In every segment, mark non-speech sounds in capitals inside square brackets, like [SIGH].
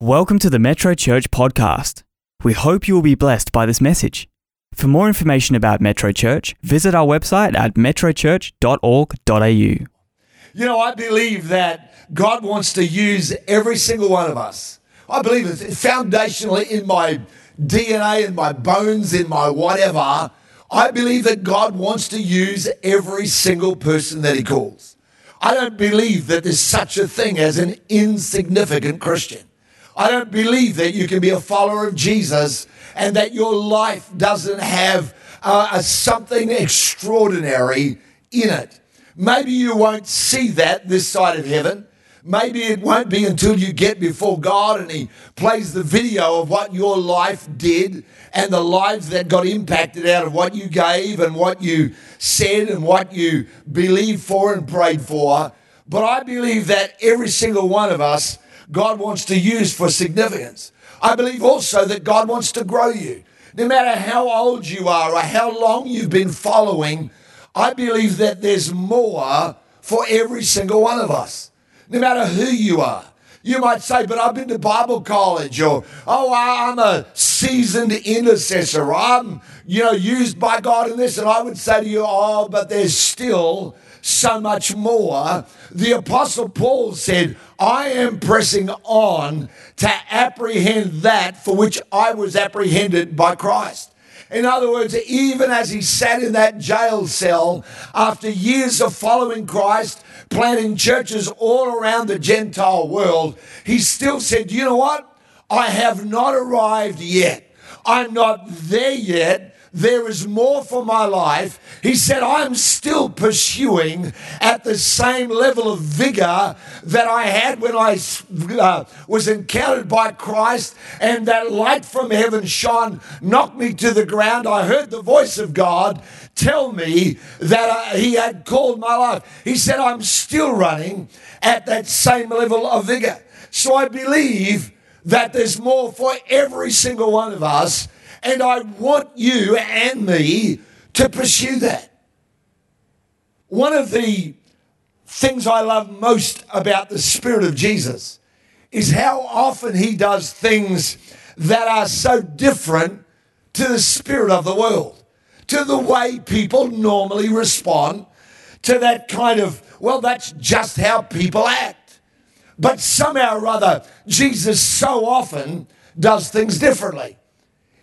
Welcome to the Metro Church podcast. We hope you will be blessed by this message. For more information about Metro Church, visit our website at metrochurch.org.au. You know, I believe that God wants to use every single one of us. I believe it foundationally in my DNA, in my bones, in my whatever. I believe that God wants to use every single person that He calls. I don't believe that there's such a thing as an insignificant Christian. I don't believe that you can be a follower of Jesus and that your life doesn't have uh, a something extraordinary in it. Maybe you won't see that this side of heaven. Maybe it won't be until you get before God and He plays the video of what your life did and the lives that got impacted out of what you gave and what you said and what you believed for and prayed for. But I believe that every single one of us God wants to use for significance. I believe also that God wants to grow you. No matter how old you are or how long you've been following, I believe that there's more for every single one of us. No matter who you are. You might say, but I've been to Bible college, or oh, I'm a seasoned intercessor, I'm you know used by God in this, and I would say to you, oh, but there's still so much more. The Apostle Paul said, I am pressing on to apprehend that for which I was apprehended by Christ. In other words, even as he sat in that jail cell after years of following Christ, planting churches all around the Gentile world, he still said, You know what? I have not arrived yet. I'm not there yet, there is more for my life. He said, I'm still pursuing at the same level of vigor that I had when I uh, was encountered by Christ and that light from heaven shone, knocked me to the ground. I heard the voice of God tell me that uh, He had called my life. He said, I'm still running at that same level of vigor. So I believe that there's more for every single one of us and I want you and me to pursue that. One of the things I love most about the Spirit of Jesus is how often he does things that are so different to the spirit of the world, to the way people normally respond, to that kind of, well, that's just how people act. But somehow or other, Jesus so often does things differently.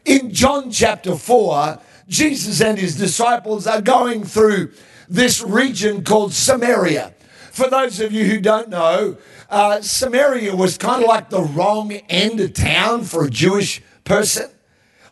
In John chapter 4, Jesus and his disciples are going through this region called Samaria. For those of you who don't know, uh, Samaria was kind of like the wrong end of town for a Jewish person.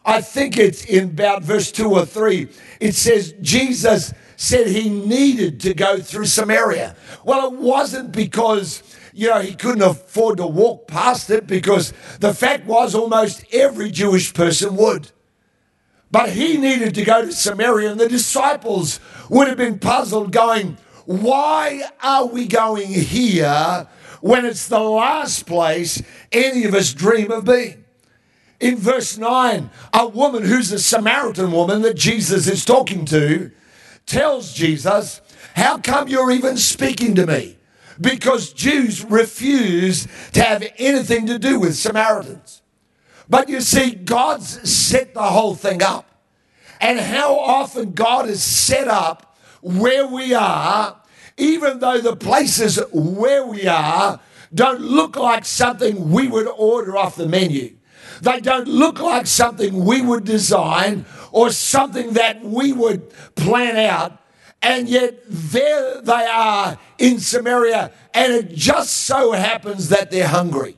I think it's in about verse 2 or 3. It says, Jesus said he needed to go through Samaria. Well, it wasn't because you know, he couldn't afford to walk past it because the fact was almost every Jewish person would. But he needed to go to Samaria, and the disciples would have been puzzled, going, Why are we going here when it's the last place any of us dream of being? In verse 9, a woman who's a Samaritan woman that Jesus is talking to tells Jesus, How come you're even speaking to me? Because Jews refuse to have anything to do with Samaritans. But you see, God's set the whole thing up. And how often God has set up where we are, even though the places where we are don't look like something we would order off the menu. They don't look like something we would design or something that we would plan out and yet there they are in Samaria, and it just so happens that they're hungry.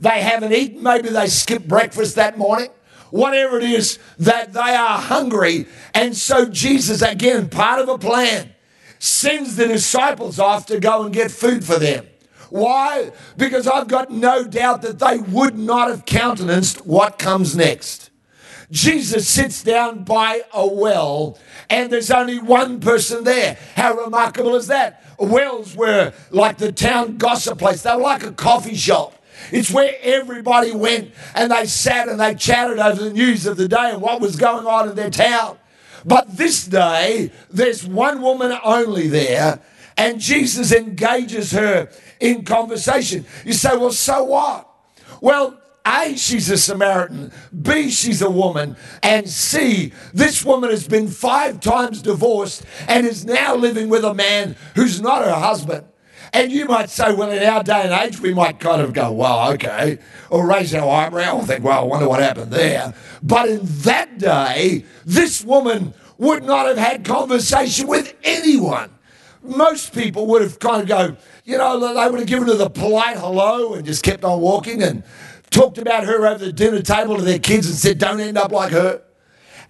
They haven't eaten, maybe they skipped breakfast that morning. Whatever it is, that they are hungry. And so Jesus, again, part of a plan, sends the disciples off to go and get food for them. Why? Because I've got no doubt that they would not have countenanced what comes next. Jesus sits down by a well and there's only one person there. How remarkable is that? Wells were like the town gossip place, they were like a coffee shop. It's where everybody went and they sat and they chatted over the news of the day and what was going on in their town. But this day, there's one woman only there, and Jesus engages her in conversation. You say, well, so what? Well, a, she's a Samaritan. B, she's a woman. And C, this woman has been five times divorced and is now living with a man who's not her husband. And you might say, well, in our day and age, we might kind of go, well, okay, or raise our eyebrow and think, well, I wonder what happened there. But in that day, this woman would not have had conversation with anyone. Most people would have kind of go, you know, they would have given her the polite hello and just kept on walking and talked about her over the dinner table to their kids and said, Don't end up like her.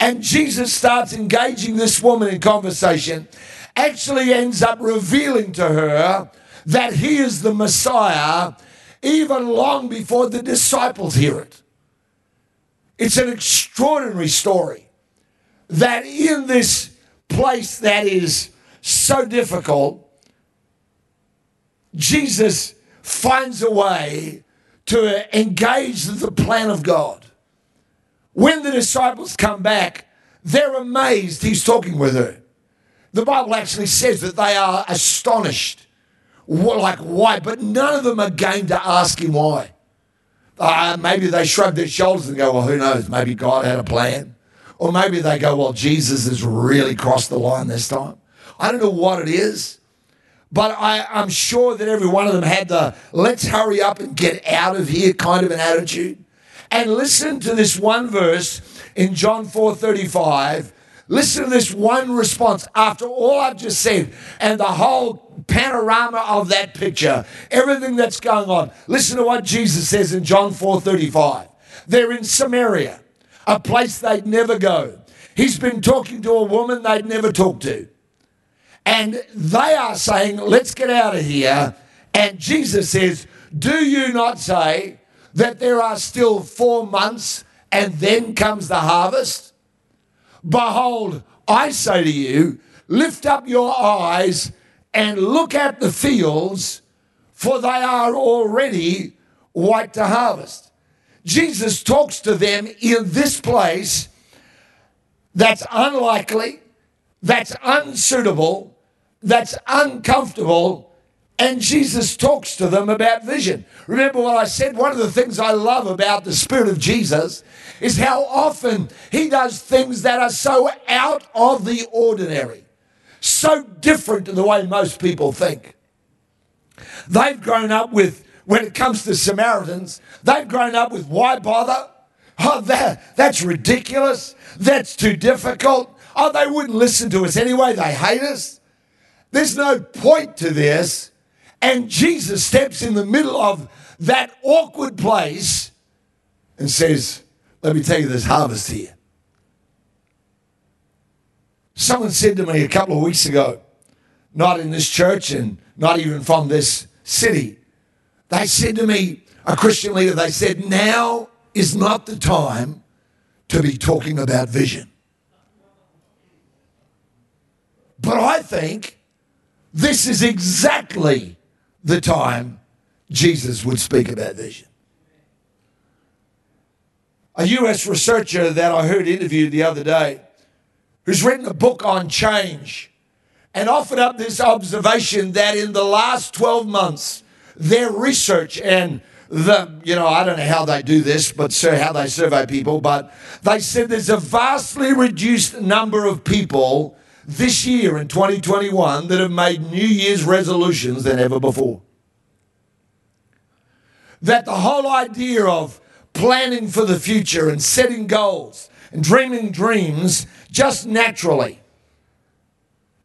And Jesus starts engaging this woman in conversation, actually ends up revealing to her that he is the Messiah even long before the disciples hear it. It's an extraordinary story that in this place that is so difficult, Jesus finds a way to engage the plan of God. When the disciples come back, they're amazed he's talking with her. The Bible actually says that they are astonished. Like, why? But none of them are going to ask him why. Uh, maybe they shrug their shoulders and go, well, who knows? Maybe God had a plan. Or maybe they go, well, Jesus has really crossed the line this time. I don't know what it is. But I, I'm sure that every one of them had the let's hurry up and get out of here kind of an attitude. And listen to this one verse in John 4:35. Listen to this one response after all I've just said and the whole panorama of that picture, everything that's going on. Listen to what Jesus says in John 4:35. They're in Samaria, a place they'd never go. He's been talking to a woman they'd never talk to. And they are saying, let's get out of here. And Jesus says, Do you not say that there are still four months and then comes the harvest? Behold, I say to you, lift up your eyes and look at the fields, for they are already white to harvest. Jesus talks to them in this place that's unlikely, that's unsuitable, that's uncomfortable, and Jesus talks to them about vision. Remember what I said? One of the things I love about the Spirit of Jesus is how often He does things that are so out of the ordinary, so different to the way most people think. They've grown up with, when it comes to Samaritans, they've grown up with why bother? Oh, that, that's ridiculous. That's too difficult. Oh, they wouldn't listen to us anyway. They hate us. There's no point to this. And Jesus steps in the middle of that awkward place and says, Let me tell you, there's harvest here. Someone said to me a couple of weeks ago, not in this church and not even from this city, they said to me, a Christian leader, they said, Now is not the time to be talking about vision. But I think this is exactly the time Jesus would speak about vision. A US researcher that I heard interviewed the other day, who's written a book on change, and offered up this observation that in the last 12 months, their research and the, you know, I don't know how they do this, but so how they survey people, but they said there's a vastly reduced number of people this year in 2021 that have made New Year's resolutions than ever before. That the whole idea of planning for the future and setting goals and dreaming dreams just naturally,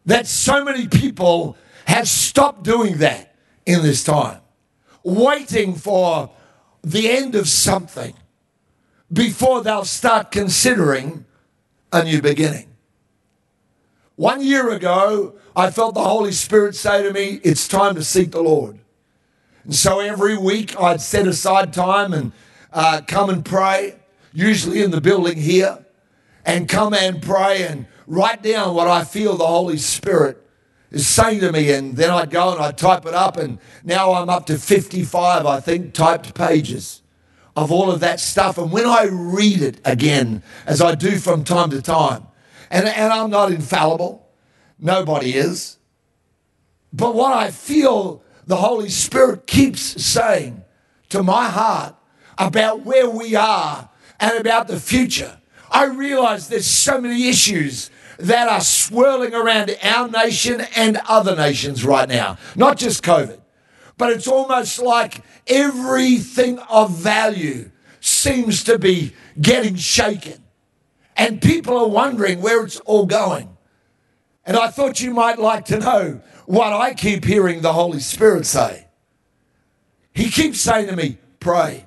that so many people have stopped doing that in this time, waiting for the end of something before they'll start considering a new beginning. One year ago, I felt the Holy Spirit say to me, It's time to seek the Lord. And so every week I'd set aside time and uh, come and pray, usually in the building here, and come and pray and write down what I feel the Holy Spirit is saying to me. And then I'd go and I'd type it up, and now I'm up to 55, I think, typed pages of all of that stuff. And when I read it again, as I do from time to time, and, and I'm not infallible, nobody is. But what I feel the Holy Spirit keeps saying to my heart about where we are and about the future, I realize there's so many issues that are swirling around our nation and other nations right now. Not just COVID, but it's almost like everything of value seems to be getting shaken. And people are wondering where it's all going. And I thought you might like to know what I keep hearing the Holy Spirit say. He keeps saying to me, pray,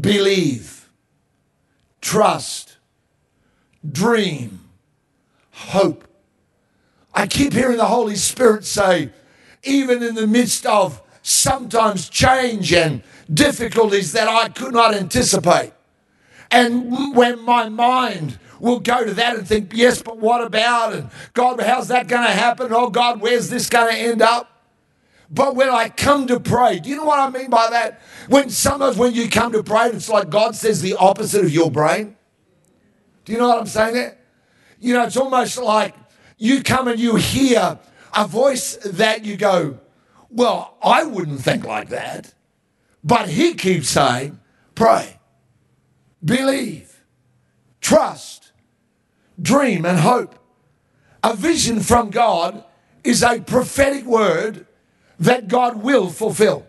believe, trust, dream, hope. I keep hearing the Holy Spirit say, even in the midst of sometimes change and difficulties that I could not anticipate. And when my mind will go to that and think, yes, but what about? And God, how's that going to happen? Oh, God, where's this going to end up? But when I come to pray, do you know what I mean by that? When sometimes when you come to pray, it's like God says the opposite of your brain. Do you know what I'm saying there? You know, it's almost like you come and you hear a voice that you go, Well, I wouldn't think like that. But he keeps saying, Pray, believe, trust, dream, and hope. A vision from God is a prophetic word that God will fulfill.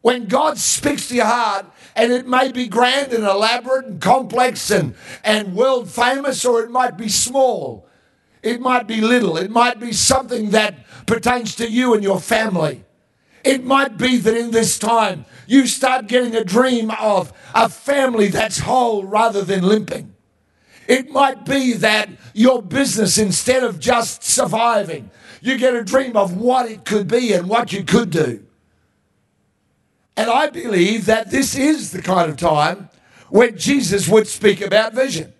When God speaks to your heart, and it may be grand and elaborate and complex and, and world famous, or it might be small, it might be little, it might be something that pertains to you and your family. It might be that in this time you start getting a dream of a family that's whole rather than limping. It might be that your business, instead of just surviving, you get a dream of what it could be and what you could do. And I believe that this is the kind of time when Jesus would speak about vision.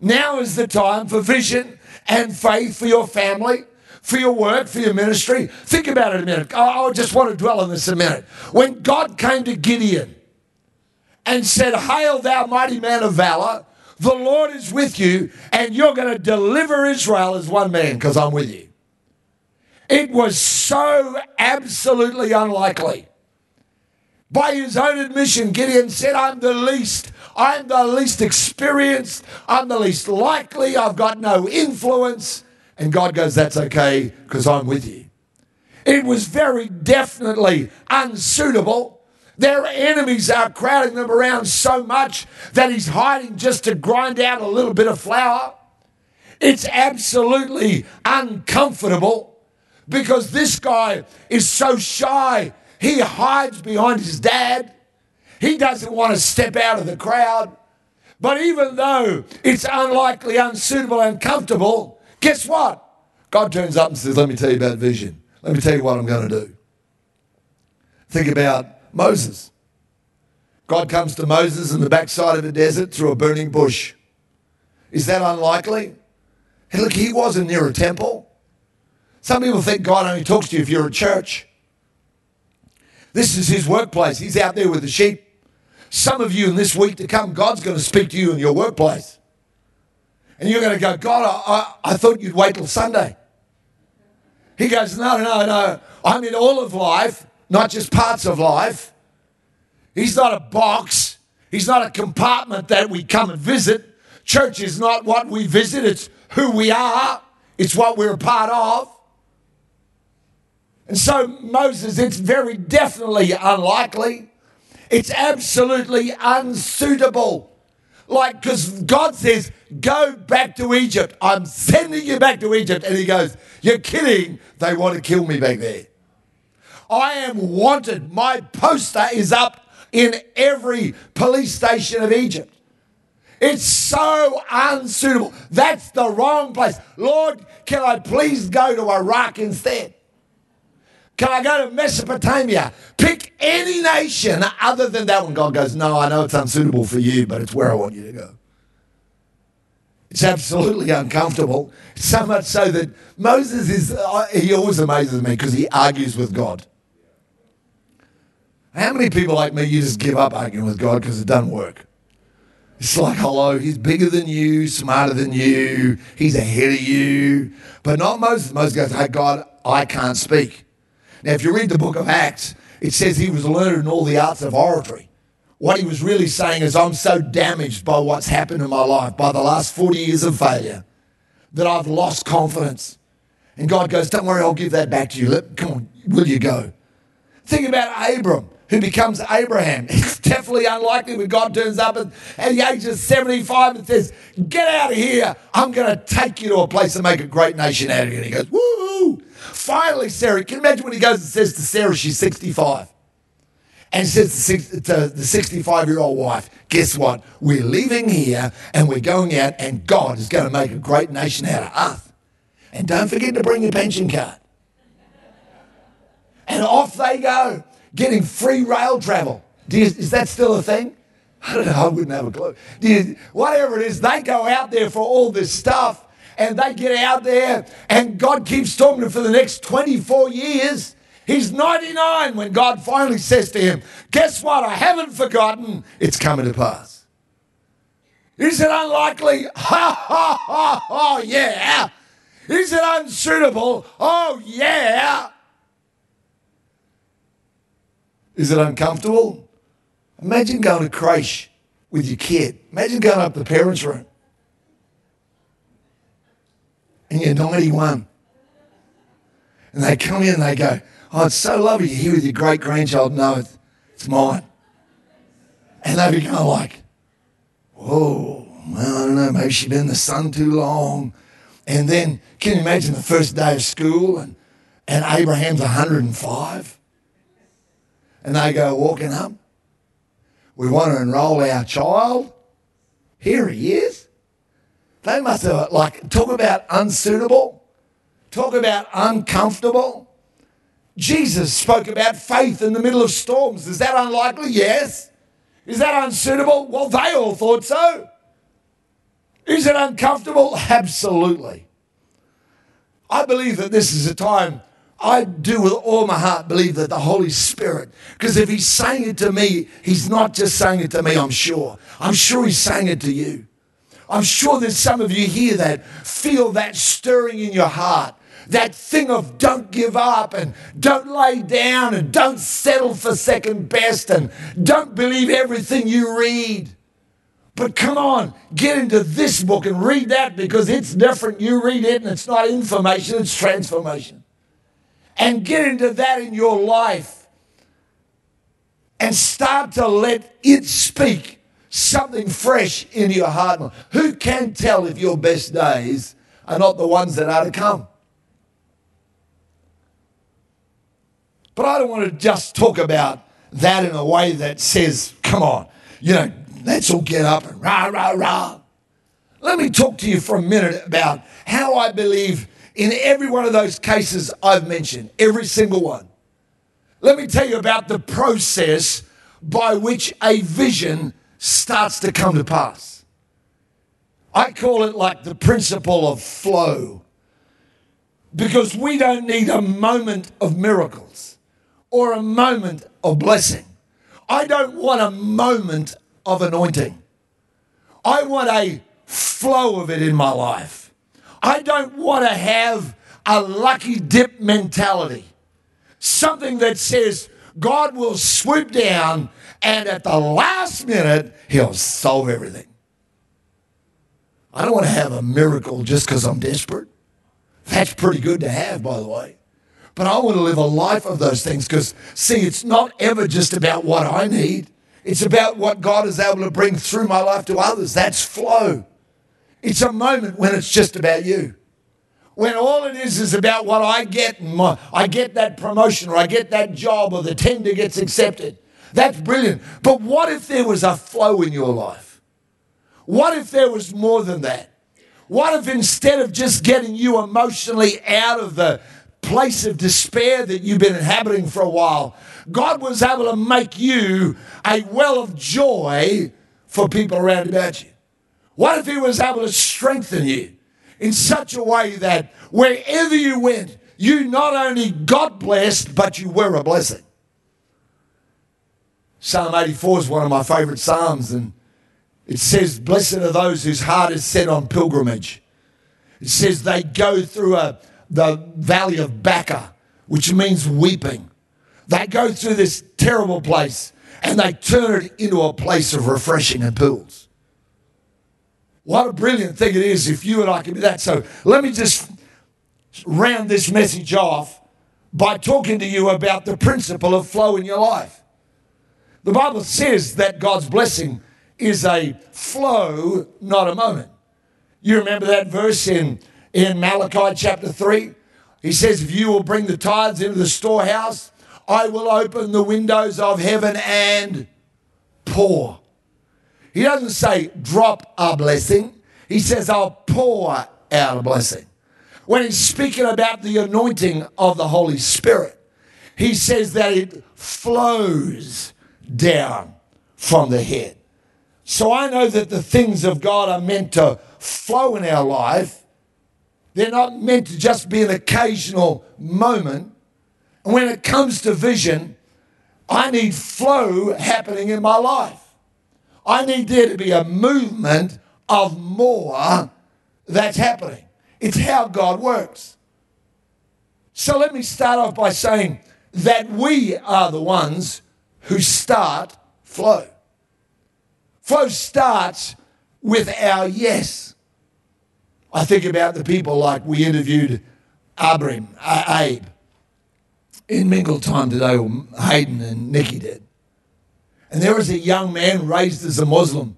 Now is the time for vision and faith for your family, for your work, for your ministry. Think about it a minute. I just want to dwell on this a minute. When God came to Gideon and said, Hail, thou mighty man of valor, the Lord is with you, and you're going to deliver Israel as one man because I'm with you. It was so absolutely unlikely. By his own admission, Gideon said, I'm the least, I'm the least experienced, I'm the least likely, I've got no influence. And God goes, That's okay, because I'm with you. It was very definitely unsuitable. Their enemies are crowding them around so much that he's hiding just to grind out a little bit of flour. It's absolutely uncomfortable because this guy is so shy. He hides behind his dad. He doesn't want to step out of the crowd. But even though it's unlikely, unsuitable, uncomfortable, guess what? God turns up and says, Let me tell you about vision. Let me tell you what I'm going to do. Think about Moses. God comes to Moses in the backside of a desert through a burning bush. Is that unlikely? Hey, look, he wasn't near a temple. Some people think God only talks to you if you're at church. This is his workplace. He's out there with the sheep. Some of you in this week to come, God's going to speak to you in your workplace. And you're going to go, God, I, I, I thought you'd wait till Sunday. He goes, No, no, no. I'm in all of life, not just parts of life. He's not a box, He's not a compartment that we come and visit. Church is not what we visit, it's who we are, it's what we're a part of. And so, Moses, it's very definitely unlikely. It's absolutely unsuitable. Like, because God says, go back to Egypt. I'm sending you back to Egypt. And he goes, You're kidding. They want to kill me back there. I am wanted. My poster is up in every police station of Egypt. It's so unsuitable. That's the wrong place. Lord, can I please go to Iraq instead? Can I go to Mesopotamia? Pick any nation other than that one. God goes, No, I know it's unsuitable for you, but it's where I want you to go. It's absolutely uncomfortable. So much so that Moses is, uh, he always amazes me because he argues with God. How many people like me, you just give up arguing with God because it doesn't work? It's like, hello, he's bigger than you, smarter than you, he's ahead of you. But not Moses. Moses goes, hey, God, I can't speak. Now, if you read the book of Acts, it says he was learned in all the arts of oratory. What he was really saying is, I'm so damaged by what's happened in my life, by the last 40 years of failure, that I've lost confidence. And God goes, Don't worry, I'll give that back to you. Come on, will you go? Think about Abram, who becomes Abraham. [LAUGHS] It's definitely unlikely when God turns up at, at the age of 75 and says, Get out of here. I'm going to take you to a place and make a great nation out of you. And he goes, Woo! Finally, Sarah, can you imagine when he goes and says to Sarah, she's 65? and says to the 65 year old wife, Guess what? We're leaving here and we're going out, and God is going to make a great nation out of us. And don't forget to bring your pension card. And off they go, getting free rail travel. You, is that still a thing? I don't know, I wouldn't have a clue. You, whatever it is, they go out there for all this stuff and they get out there, and God keeps talking to them for the next 24 years He's 99 when God finally says to him, Guess what? I haven't forgotten. It's coming to pass. Is it unlikely? [LAUGHS] Ha ha ha ha, yeah. Is it unsuitable? Oh, yeah. Is it uncomfortable? Imagine going to creche with your kid. Imagine going up the parents' room and you're 91. And they come in and they go, Oh, it's so lovely you're here with your great grandchild. No, it's, it's mine. And they be kind of like, Whoa, well, I don't know, maybe she's been in the sun too long. And then, can you imagine the first day of school and, and Abraham's 105? And they go walking up. We want to enroll our child. Here he is. They must have, like, talk about unsuitable, talk about uncomfortable. Jesus spoke about faith in the middle of storms. Is that unlikely? Yes. Is that unsuitable? Well, they all thought so. Is it uncomfortable? Absolutely. I believe that this is a time I do with all my heart believe that the Holy Spirit, because if He's saying it to me, He's not just saying it to me, I'm sure. I'm sure He's saying it to you. I'm sure there's some of you here that feel that stirring in your heart that thing of don't give up and don't lay down and don't settle for second best and don't believe everything you read. But come on, get into this book and read that because it's different. You read it and it's not information, it's transformation. And get into that in your life and start to let it speak something fresh into your heart. Who can tell if your best days are not the ones that are to come? But I don't want to just talk about that in a way that says, come on, you know, let's all get up and rah, rah, rah. Let me talk to you for a minute about how I believe in every one of those cases I've mentioned, every single one. Let me tell you about the process by which a vision starts to come to pass. I call it like the principle of flow because we don't need a moment of miracles or a moment of blessing. I don't want a moment of anointing. I want a flow of it in my life. I don't want to have a lucky dip mentality. Something that says God will swoop down and at the last minute, He'll solve everything. I don't want to have a miracle just because I'm desperate. That's pretty good to have, by the way. But I want to live a life of those things because, see, it's not ever just about what I need. It's about what God is able to bring through my life to others. That's flow. It's a moment when it's just about you. When all it is is about what I get, and my, I get that promotion or I get that job or the tender gets accepted. That's brilliant. But what if there was a flow in your life? What if there was more than that? What if instead of just getting you emotionally out of the, place of despair that you've been inhabiting for a while, God was able to make you a well of joy for people around about you? What if He was able to strengthen you in such a way that wherever you went, you not only got blessed, but you were a blessing? Psalm 84 is one of my favorite Psalms, and it says, Blessed are those whose heart is set on pilgrimage. It says they go through a, the valley of Baca, which means weeping. They go through this terrible place and they turn it into a place of refreshing and pools. What a brilliant thing it is if you and I can be that. So let me just round this message off by talking to you about the principle of flow in your life. The Bible says that God's blessing is a flow, not a moment. You remember that verse in, in Malachi chapter 3? He says, If you will bring the tithes into the storehouse, I will open the windows of heaven and pour. He doesn't say drop a blessing, he says, I'll pour out a blessing. When he's speaking about the anointing of the Holy Spirit, he says that it flows down from the head. So I know that the things of God are meant to flow in our life. They're not meant to just be an occasional moment. And when it comes to vision, I need flow happening in my life. I need there to be a movement of more that's happening. It's how God works. So let me start off by saying that we are the ones who start flow. Flow starts with our yes. I think about the people like we interviewed Abram, Abe, in Mingle time today, or Hayden and Nikki did. And there was a young man raised as a Muslim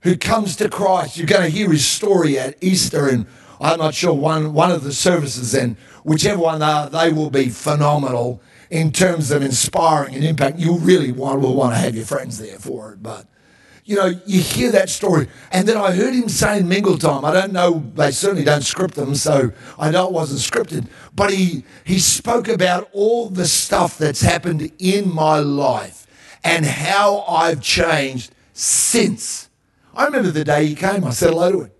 who comes to Christ. You're going to hear his story at Easter, and I'm not sure one, one of the services, and whichever one they are, they will be phenomenal in terms of inspiring and impact. You really want, will want to have your friends there for it, but you know, you hear that story. And then I heard him say in Mingle Time, I don't know, they certainly don't script them, so I know it wasn't scripted, but he, he spoke about all the stuff that's happened in my life and how I've changed since. I remember the day he came, I said hello to him.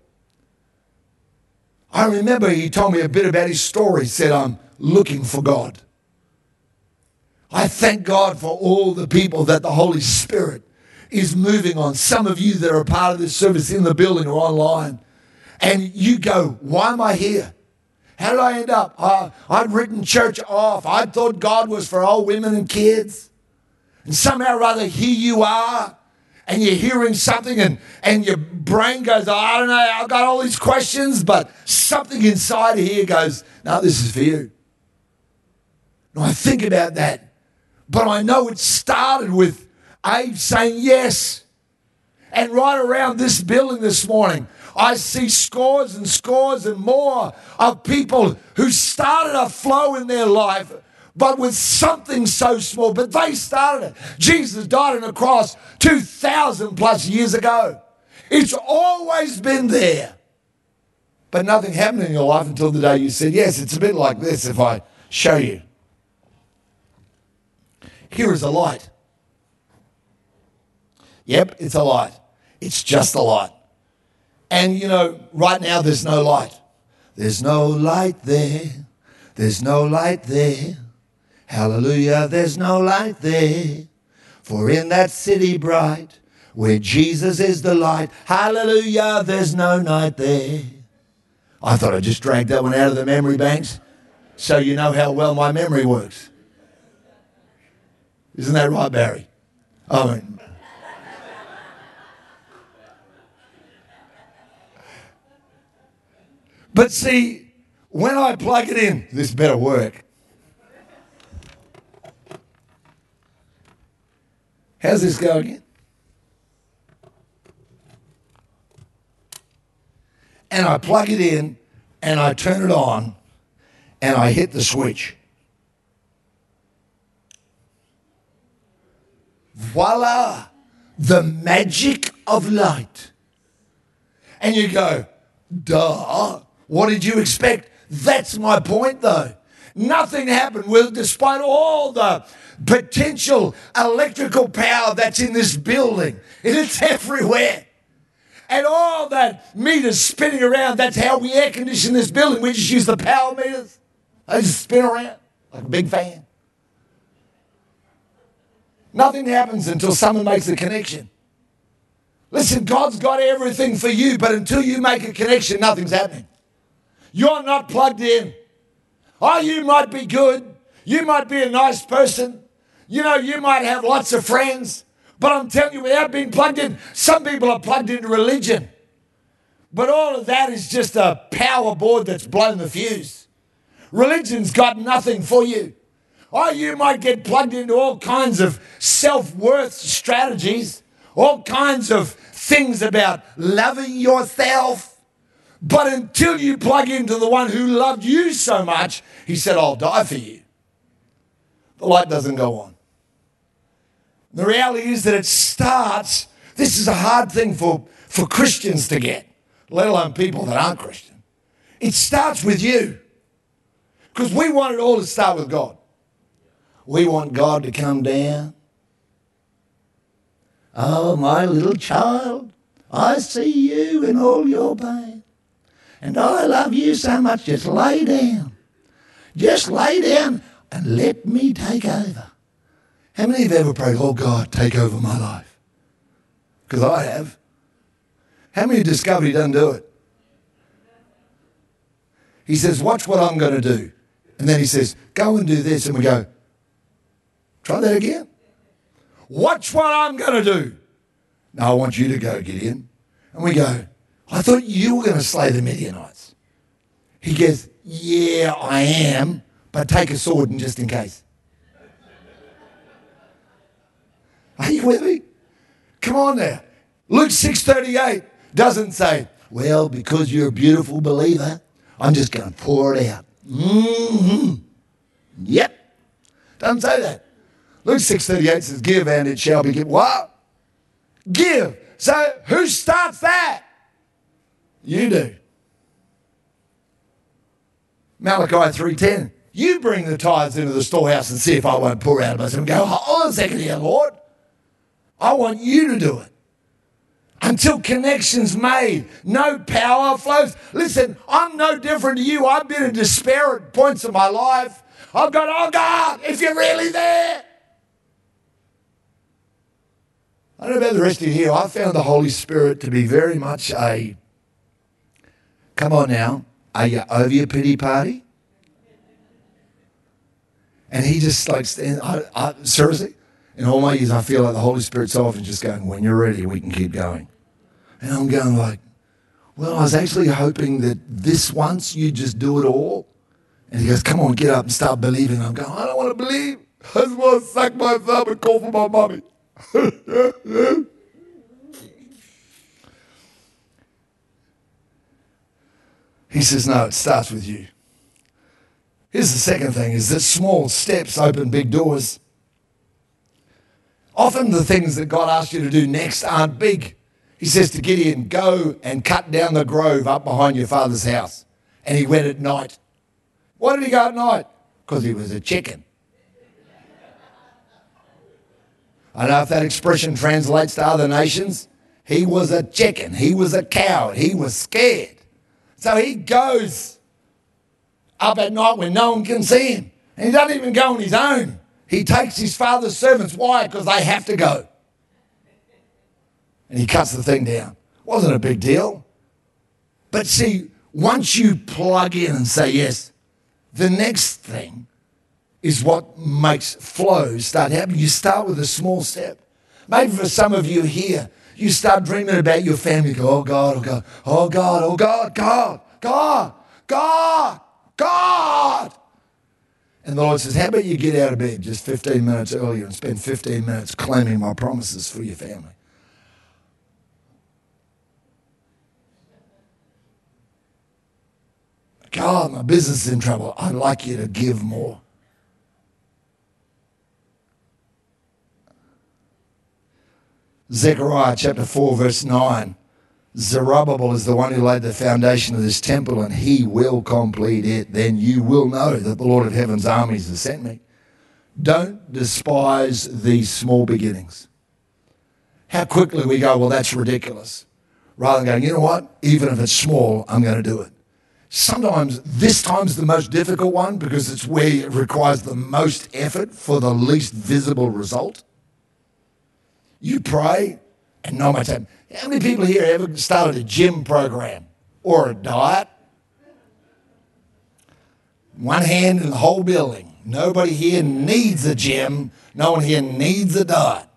I remember he told me a bit about his story. He said, I'm looking for God. I thank God for all the people that the Holy Spirit is moving on. Some of you that are a part of this service in the building or online, and you go, Why am I here? How did I end up? Uh, I'd written church off. I thought God was for old women and kids. And somehow or other, here you are, and you're hearing something, and, and your brain goes, I don't know, I've got all these questions, but something inside here goes, No, this is for you. And I think about that, but I know it started with Abe saying yes. And right around this building this morning, I see scores and scores and more of people who started a flow in their life, but with something so small. But they started it. Jesus died on a cross 2,000 plus years ago. It's always been there. But nothing happened in your life until the day you said yes. It's a bit like this if I show you. Here is a light. Yep, it's a light. It's just a light. And you know, right now there's no light. There's no light there. There's no light there. Hallelujah, there's no light there. For in that city bright, where Jesus is the light, hallelujah, there's no night there. I thought I just dragged that one out of the memory banks so you know how well my memory works. Isn't that right, Barry? Oh, I mean, But see, when I plug it in, this better work. How's this go again? And I plug it in and I turn it on and I hit the switch. Voila! The magic of light. And you go, duh. What did you expect? That's my point, though. Nothing happened with, despite all the potential electrical power that's in this building. And [LAUGHS] It's everywhere. And all that meters spinning around, that's how we air condition this building. We just use the power meters. They just spin around like a big fan. Nothing happens until someone makes a connection. Listen, God's got everything for you, but until you make a connection, nothing's happening. You're not plugged in. Oh, you might be good. You might be a nice person. You know, you might have lots of friends, but I'm telling you, without being plugged in, some people are plugged into religion. But all of that is just a power board that's blown the fuse. Religion's got nothing for you. Oh, you might get plugged into all kinds of self worth strategies, all kinds of things about loving yourself. But until you plug into the one who loved you so much, he said, I'll die for you. The light doesn't go on. The reality is that it starts, this is a hard thing for, for Christians to get, let alone people that aren't Christian. It starts with you. Because we want it all to start with God. We want God to come down. Oh, my little child, I see you in all your pain. And I love you so much, just lay down. Just lay down and let me take over. How many have ever prayed, oh God, take over my life? Because I have. How many discovered he doesn't do it? He says, watch what I'm going to do. And then he says, go and do this. And we go, try that again. Watch what I'm going to do. No, I want you to go, Gideon. And we go, I thought you were going to slay the Midianites. He goes, yeah, I am, but take a sword and just in case. Are you with me? Come on now. Luke 6:38 doesn't say, well, because you're a beautiful believer, I'm just going to pour it out. Mm-hmm. Yep. Doesn't say that. Luke 6:38 says, give and it shall be given. What? Give. So who starts that? You do. Malachi 3.10. You bring the tithes into the storehouse and see if I won't pour out of myself and go, hold on a second here, Lord. I want you to do it. Until connections made, no power flows. Listen, I'm no different to you. I've been in despair at points of my life. I've gone, oh God, if you're really there. I don't know about the rest of you here. I found the Holy Spirit to be very much a, come on now, are you over your pity party? And he just like, I, I, seriously, in all my years, I feel like the Holy Spirit's often just going, when you're ready, we can keep going. And I'm going like, well, I was actually hoping that this once you just do it all. And he goes, come on, get up and start believing. I'm going, I don't want to believe. [LAUGHS] I just want to suck my thumb and call for my mommy. [LAUGHS] he says, no, it starts with you. Here's the second thing is that small steps open big doors. Often the things that God asks you to do next aren't big. He says to Gideon, Go and cut down the grove up behind your father's house. And he went at night. Why did he go at night? Because he was a chicken. I don't know if that expression translates to other nations. He was a chicken. He was a coward. He was scared. So he goes up at night when no one can see him. And he doesn't even go on his own. He takes his father's servants. Why? Because they have to go. And he cuts the thing down. Wasn't a big deal. But see, once you plug in and say yes, the next thing is what makes flow start happening. You start with a small step. Maybe for some of you here, you start dreaming about your family. You go, oh God, oh God, oh God, oh God, God, God, God, God. And the Lord says, How about you get out of bed just 15 minutes earlier and spend 15 minutes claiming my promises for your family? God, my business is in trouble. I'd like you to give more. Zechariah chapter 4, verse 9. Zerubbabel is the one who laid the foundation of this temple, and he will complete it. Then you will know that the Lord of heaven's armies has sent me. Don't despise these small beginnings. How quickly we go, well, that's ridiculous. Rather than going, you know what? Even if it's small, I'm going to do it. Sometimes this time's the most difficult one because it's where it requires the most effort for the least visible result. You pray and no happens. How many people here ever started a gym program or a diet? One hand in the whole building. Nobody here needs a gym. No one here needs a diet.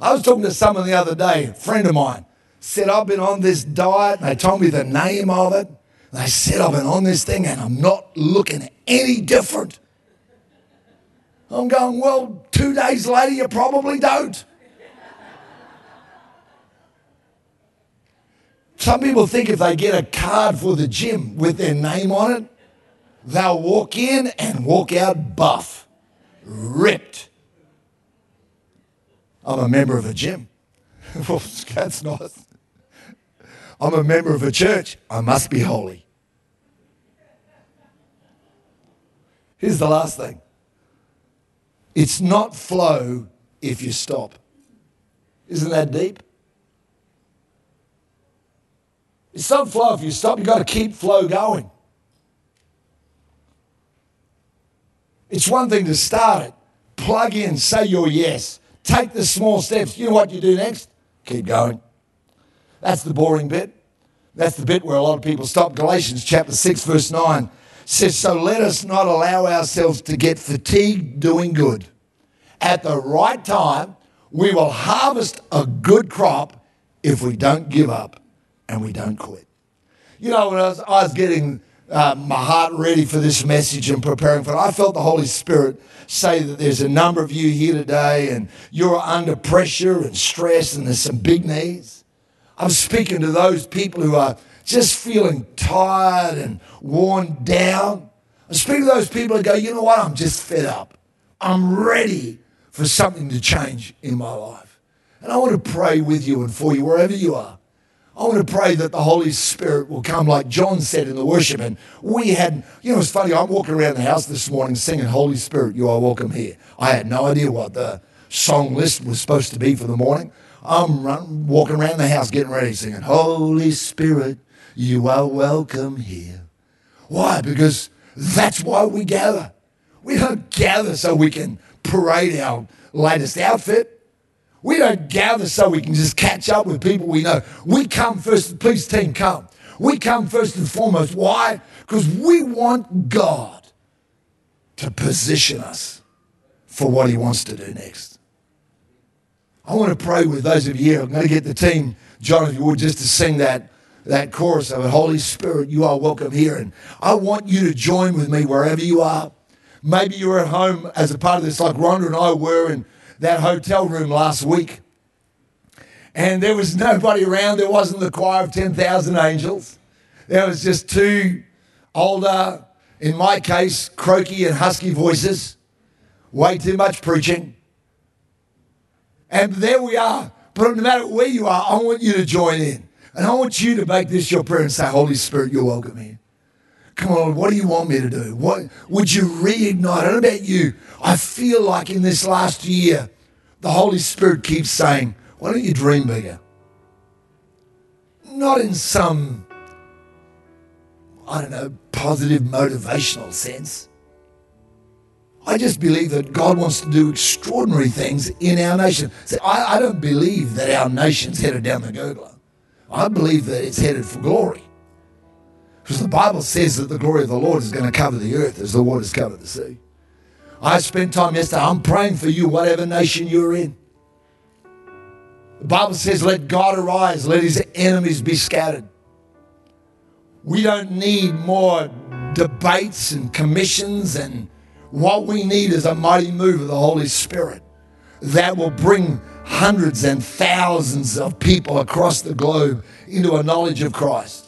I was talking to someone the other day, a friend of mine, said, I've been on this diet, and they told me the name of it. They said, I've been on this thing and I'm not looking any different. I'm going, well, two days later, you probably don't. Some people think if they get a card for the gym with their name on it, they'll walk in and walk out buff, ripped. I'm a member of a gym. [LAUGHS] well, that's nice. I'm a member of a church. I must be holy. Here's the last thing it's not flow if you stop. Isn't that deep? It's not flow if you stop. You've got to keep flow going. It's one thing to start it, plug in, say your yes, take the small steps. You know what you do next? Keep going. That's the boring bit. That's the bit where a lot of people stop. Galatians chapter 6, verse 9 says, So let us not allow ourselves to get fatigued doing good. At the right time, we will harvest a good crop if we don't give up and we don't quit. You know, when I was, I was getting uh, my heart ready for this message and preparing for it, I felt the Holy Spirit say that there's a number of you here today and you're under pressure and stress and there's some big needs. I'm speaking to those people who are just feeling tired and worn down. I'm speaking to those people who go, you know what, I'm just fed up. I'm ready for something to change in my life. And I want to pray with you and for you wherever you are. I want to pray that the Holy Spirit will come, like John said in the worship. And we had, you know, it's funny, I'm walking around the house this morning singing, Holy Spirit, you are welcome here. I had no idea what the song list was supposed to be for the morning. I'm run, walking around the house getting ready, singing, Holy Spirit, you are welcome here. Why? Because that's why we gather. We don't gather so we can parade our latest outfit. We don't gather so we can just catch up with people we know. We come first, please team come. We come first and foremost. Why? Because we want God to position us for what he wants to do next. I want to pray with those of you here. I'm going to get the team, John, if you would, just to sing that, that chorus of it. Holy Spirit, you are welcome here. And I want you to join with me wherever you are. Maybe you're at home as a part of this, like Rhonda and I were, and that hotel room last week. And there was nobody around. There wasn't the choir of 10,000 angels. There was just two older, in my case, croaky and husky voices. Way too much preaching. And there we are. But no matter where you are, I want you to join in. And I want you to make this your prayer and say, Holy Spirit, you're welcome here. Come on, what do you want me to do? What would you reignite? I don't know about you. I feel like in this last year, the Holy Spirit keeps saying, Why don't you dream bigger? Not in some, I don't know, positive motivational sense. I just believe that God wants to do extraordinary things in our nation. See, I, I don't believe that our nation's headed down the gurgler. I believe that it's headed for glory. Because the Bible says that the glory of the Lord is going to cover the earth as the waters cover the sea. I spent time yesterday, I'm praying for you, whatever nation you're in. The Bible says, let God arise, let his enemies be scattered. We don't need more debates and commissions, and what we need is a mighty move of the Holy Spirit that will bring hundreds and thousands of people across the globe into a knowledge of Christ.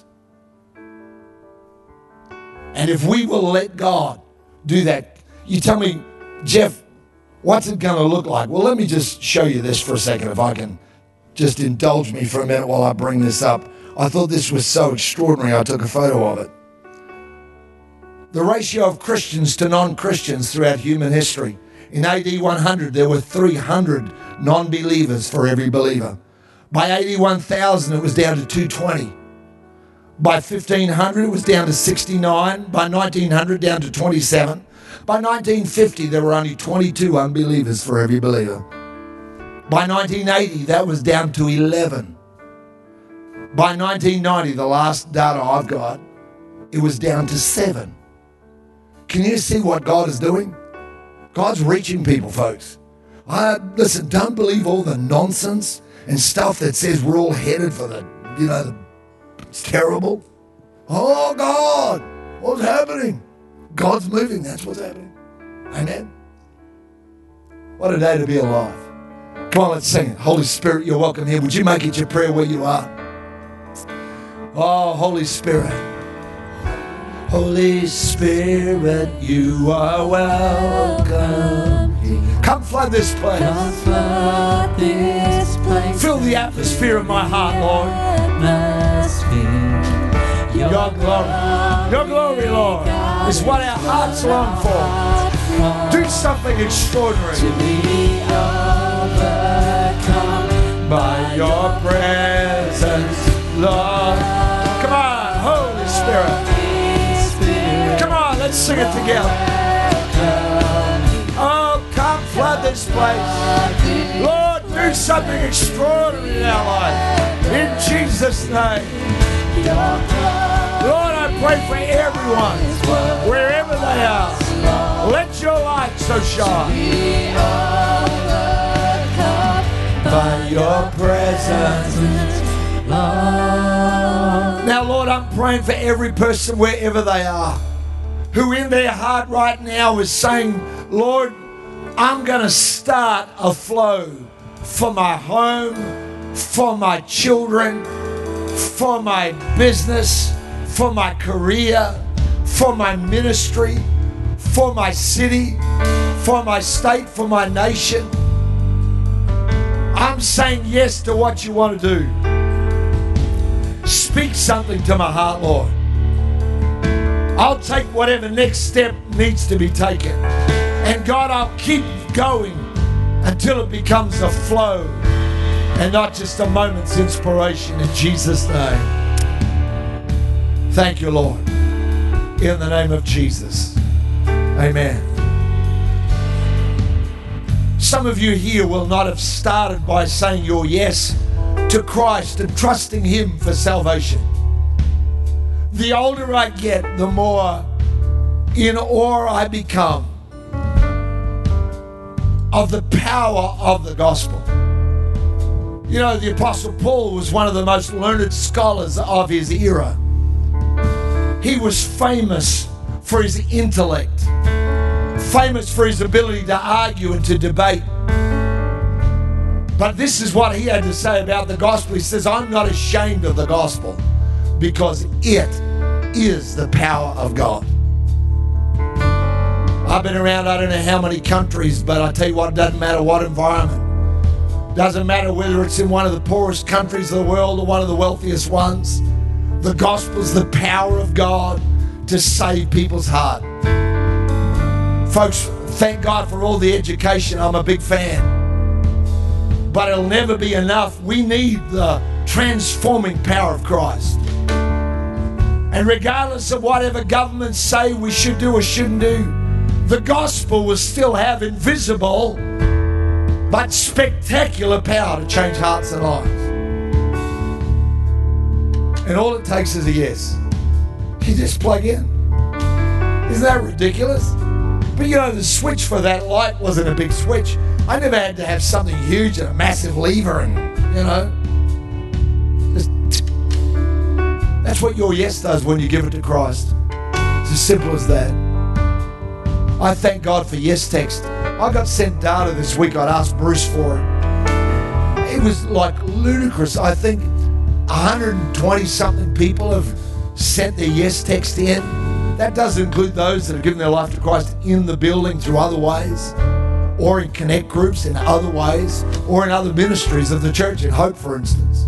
And if we will let God do that, you tell me, Geoff, what's it going to look like? Well, let me just show you this for a second, if I can just indulge me for a minute while I bring this up. I thought this was so extraordinary, I took a photo of it. The ratio of Christians to non Christians throughout human history. In AD 100, there were 300 non believers for every believer. By AD 1000, it was down to 220. By 1500, it was down to 69. By 1900, down to 27. By 1950, there were only 22 unbelievers for every believer. By 1980, that was down to 11. By 1990, the last data I've got, it was down to seven. Can you see what God is doing? God's reaching people, folks. I, listen, don't believe all the nonsense and stuff that says we're all headed for the, you know, the, it's terrible. Oh, God, what's happening? God's moving. That's what's happening. Amen. What a day to be alive. Come on, let's sing it. Holy Spirit, you're welcome here. Would you make it your prayer where you are? Oh, Holy Spirit. Holy Spirit, you are welcome here. Come flood this place. Come flood this place. Fill the atmosphere of my heart, Lord. Atmosphere. Your glory. Your glory, Lord, is what our hearts long for. Do something extraordinary To be overcome by your presence, Lord. Come on, Holy Spirit. Spirit. Come on, let's sing it together. Oh, come flood this place. Lord, do something extraordinary in our life. Jesus' name. Lord, I pray for everyone, wherever they are. Let your light so shine. By your presence. Now, Lord, I'm praying for every person wherever they are who in their heart right now is saying, Lord, I'm going to start a flow for my home, for my children, for my business, for my career, for my ministry, for my city, for my state, for my nation. I'm saying yes to what you want to do. Speak something to my heart, Lord. I'll take whatever next step needs to be taken. And God, I'll keep going until it becomes a flow and not just a moment's inspiration in Jesus' name. Thank you, Lord. In the name of Jesus. Amen. Some of you here will not have started by saying your yes to Christ and trusting Him for salvation. The older I get, the more in awe I become of the power of the gospel. You know, the Apostle Paul was one of the most learned scholars of his era. He was famous for his intellect, famous for his ability to argue and to debate. But this is what he had to say about the gospel. He says, I'm not ashamed of the gospel because it is the power of God. I've been around I don't know how many countries, but I tell you what, it doesn't matter what environment. Doesn't matter whether it's in one of the poorest countries of the world or one of the wealthiest ones. The gospel's the power of God to save people's heart. Folks, thank God for all the education. I'm a big fan. But it'll never be enough. We need the transforming power of Christ. And regardless of whatever governments say we should do or shouldn't do, the gospel will still have invisible but spectacular power to change hearts and lives. And all it takes is a yes. You just plug in. Isn't that ridiculous? But you know, the switch for that light wasn't a big switch. I never had to have something huge and a massive lever and, you know. Just that's what your yes does when you give it to Christ. It's as simple as that. I thank God for Yes Text. I got sent data this week. I'd asked Bruce for it. It was like ludicrous. I think 120 something people have sent their Yes Text in. That doesn't include those that have given their life to Christ in the building through other ways, or in connect groups in other ways, or in other ministries of the church, in Hope, for instance.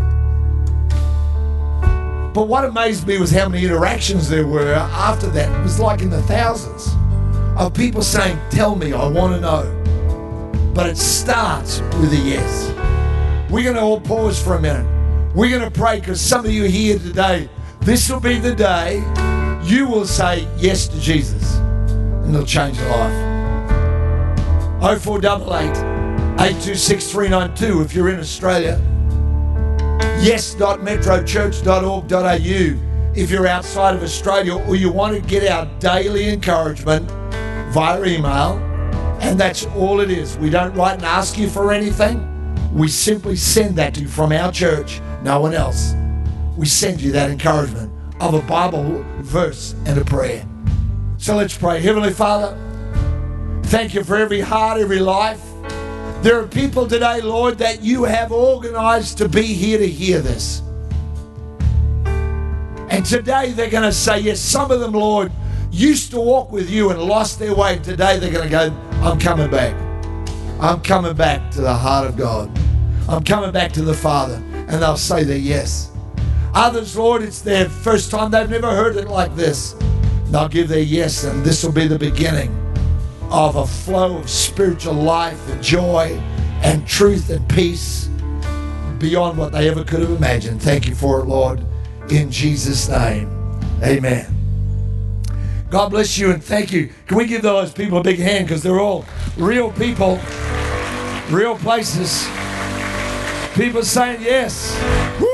But what amazed me was how many interactions there were after that. It was like in the thousands of people saying, Tell me, I want to know. But it starts with a yes. We're going to all pause for a minute. We're going to pray because some of you here today, this will be the day you will say yes to Jesus and it'll change your life. 0488 826 392 if you're in Australia. Yes.metrochurch.org.au if you're outside of Australia or you want to get our daily encouragement via email, And that's all it is. We don't write and ask you for anything. We simply send that to you from our church, no one else. We send you that encouragement of a Bible verse and a prayer. So let's pray. Heavenly Father, thank you for every heart, every life. There are people today, Lord, that you have organized to be here to hear this. And today they're going to say, yes, some of them, Lord, used to walk with you and lost their way. Today they're going to go, I'm coming back. I'm coming back to the heart of God. I'm coming back to the Father. And they'll say their yes. Others, Lord, it's their first time. They've never heard it like this. They'll give their yes, and this will be the beginning of a flow of spiritual life and joy and truth and peace beyond what they ever could have imagined. Thank you for it, Lord. In Jesus' name, amen. God bless you and thank you. Can we give those people a big hand because they're all real people, real places. People saying yes. Woo!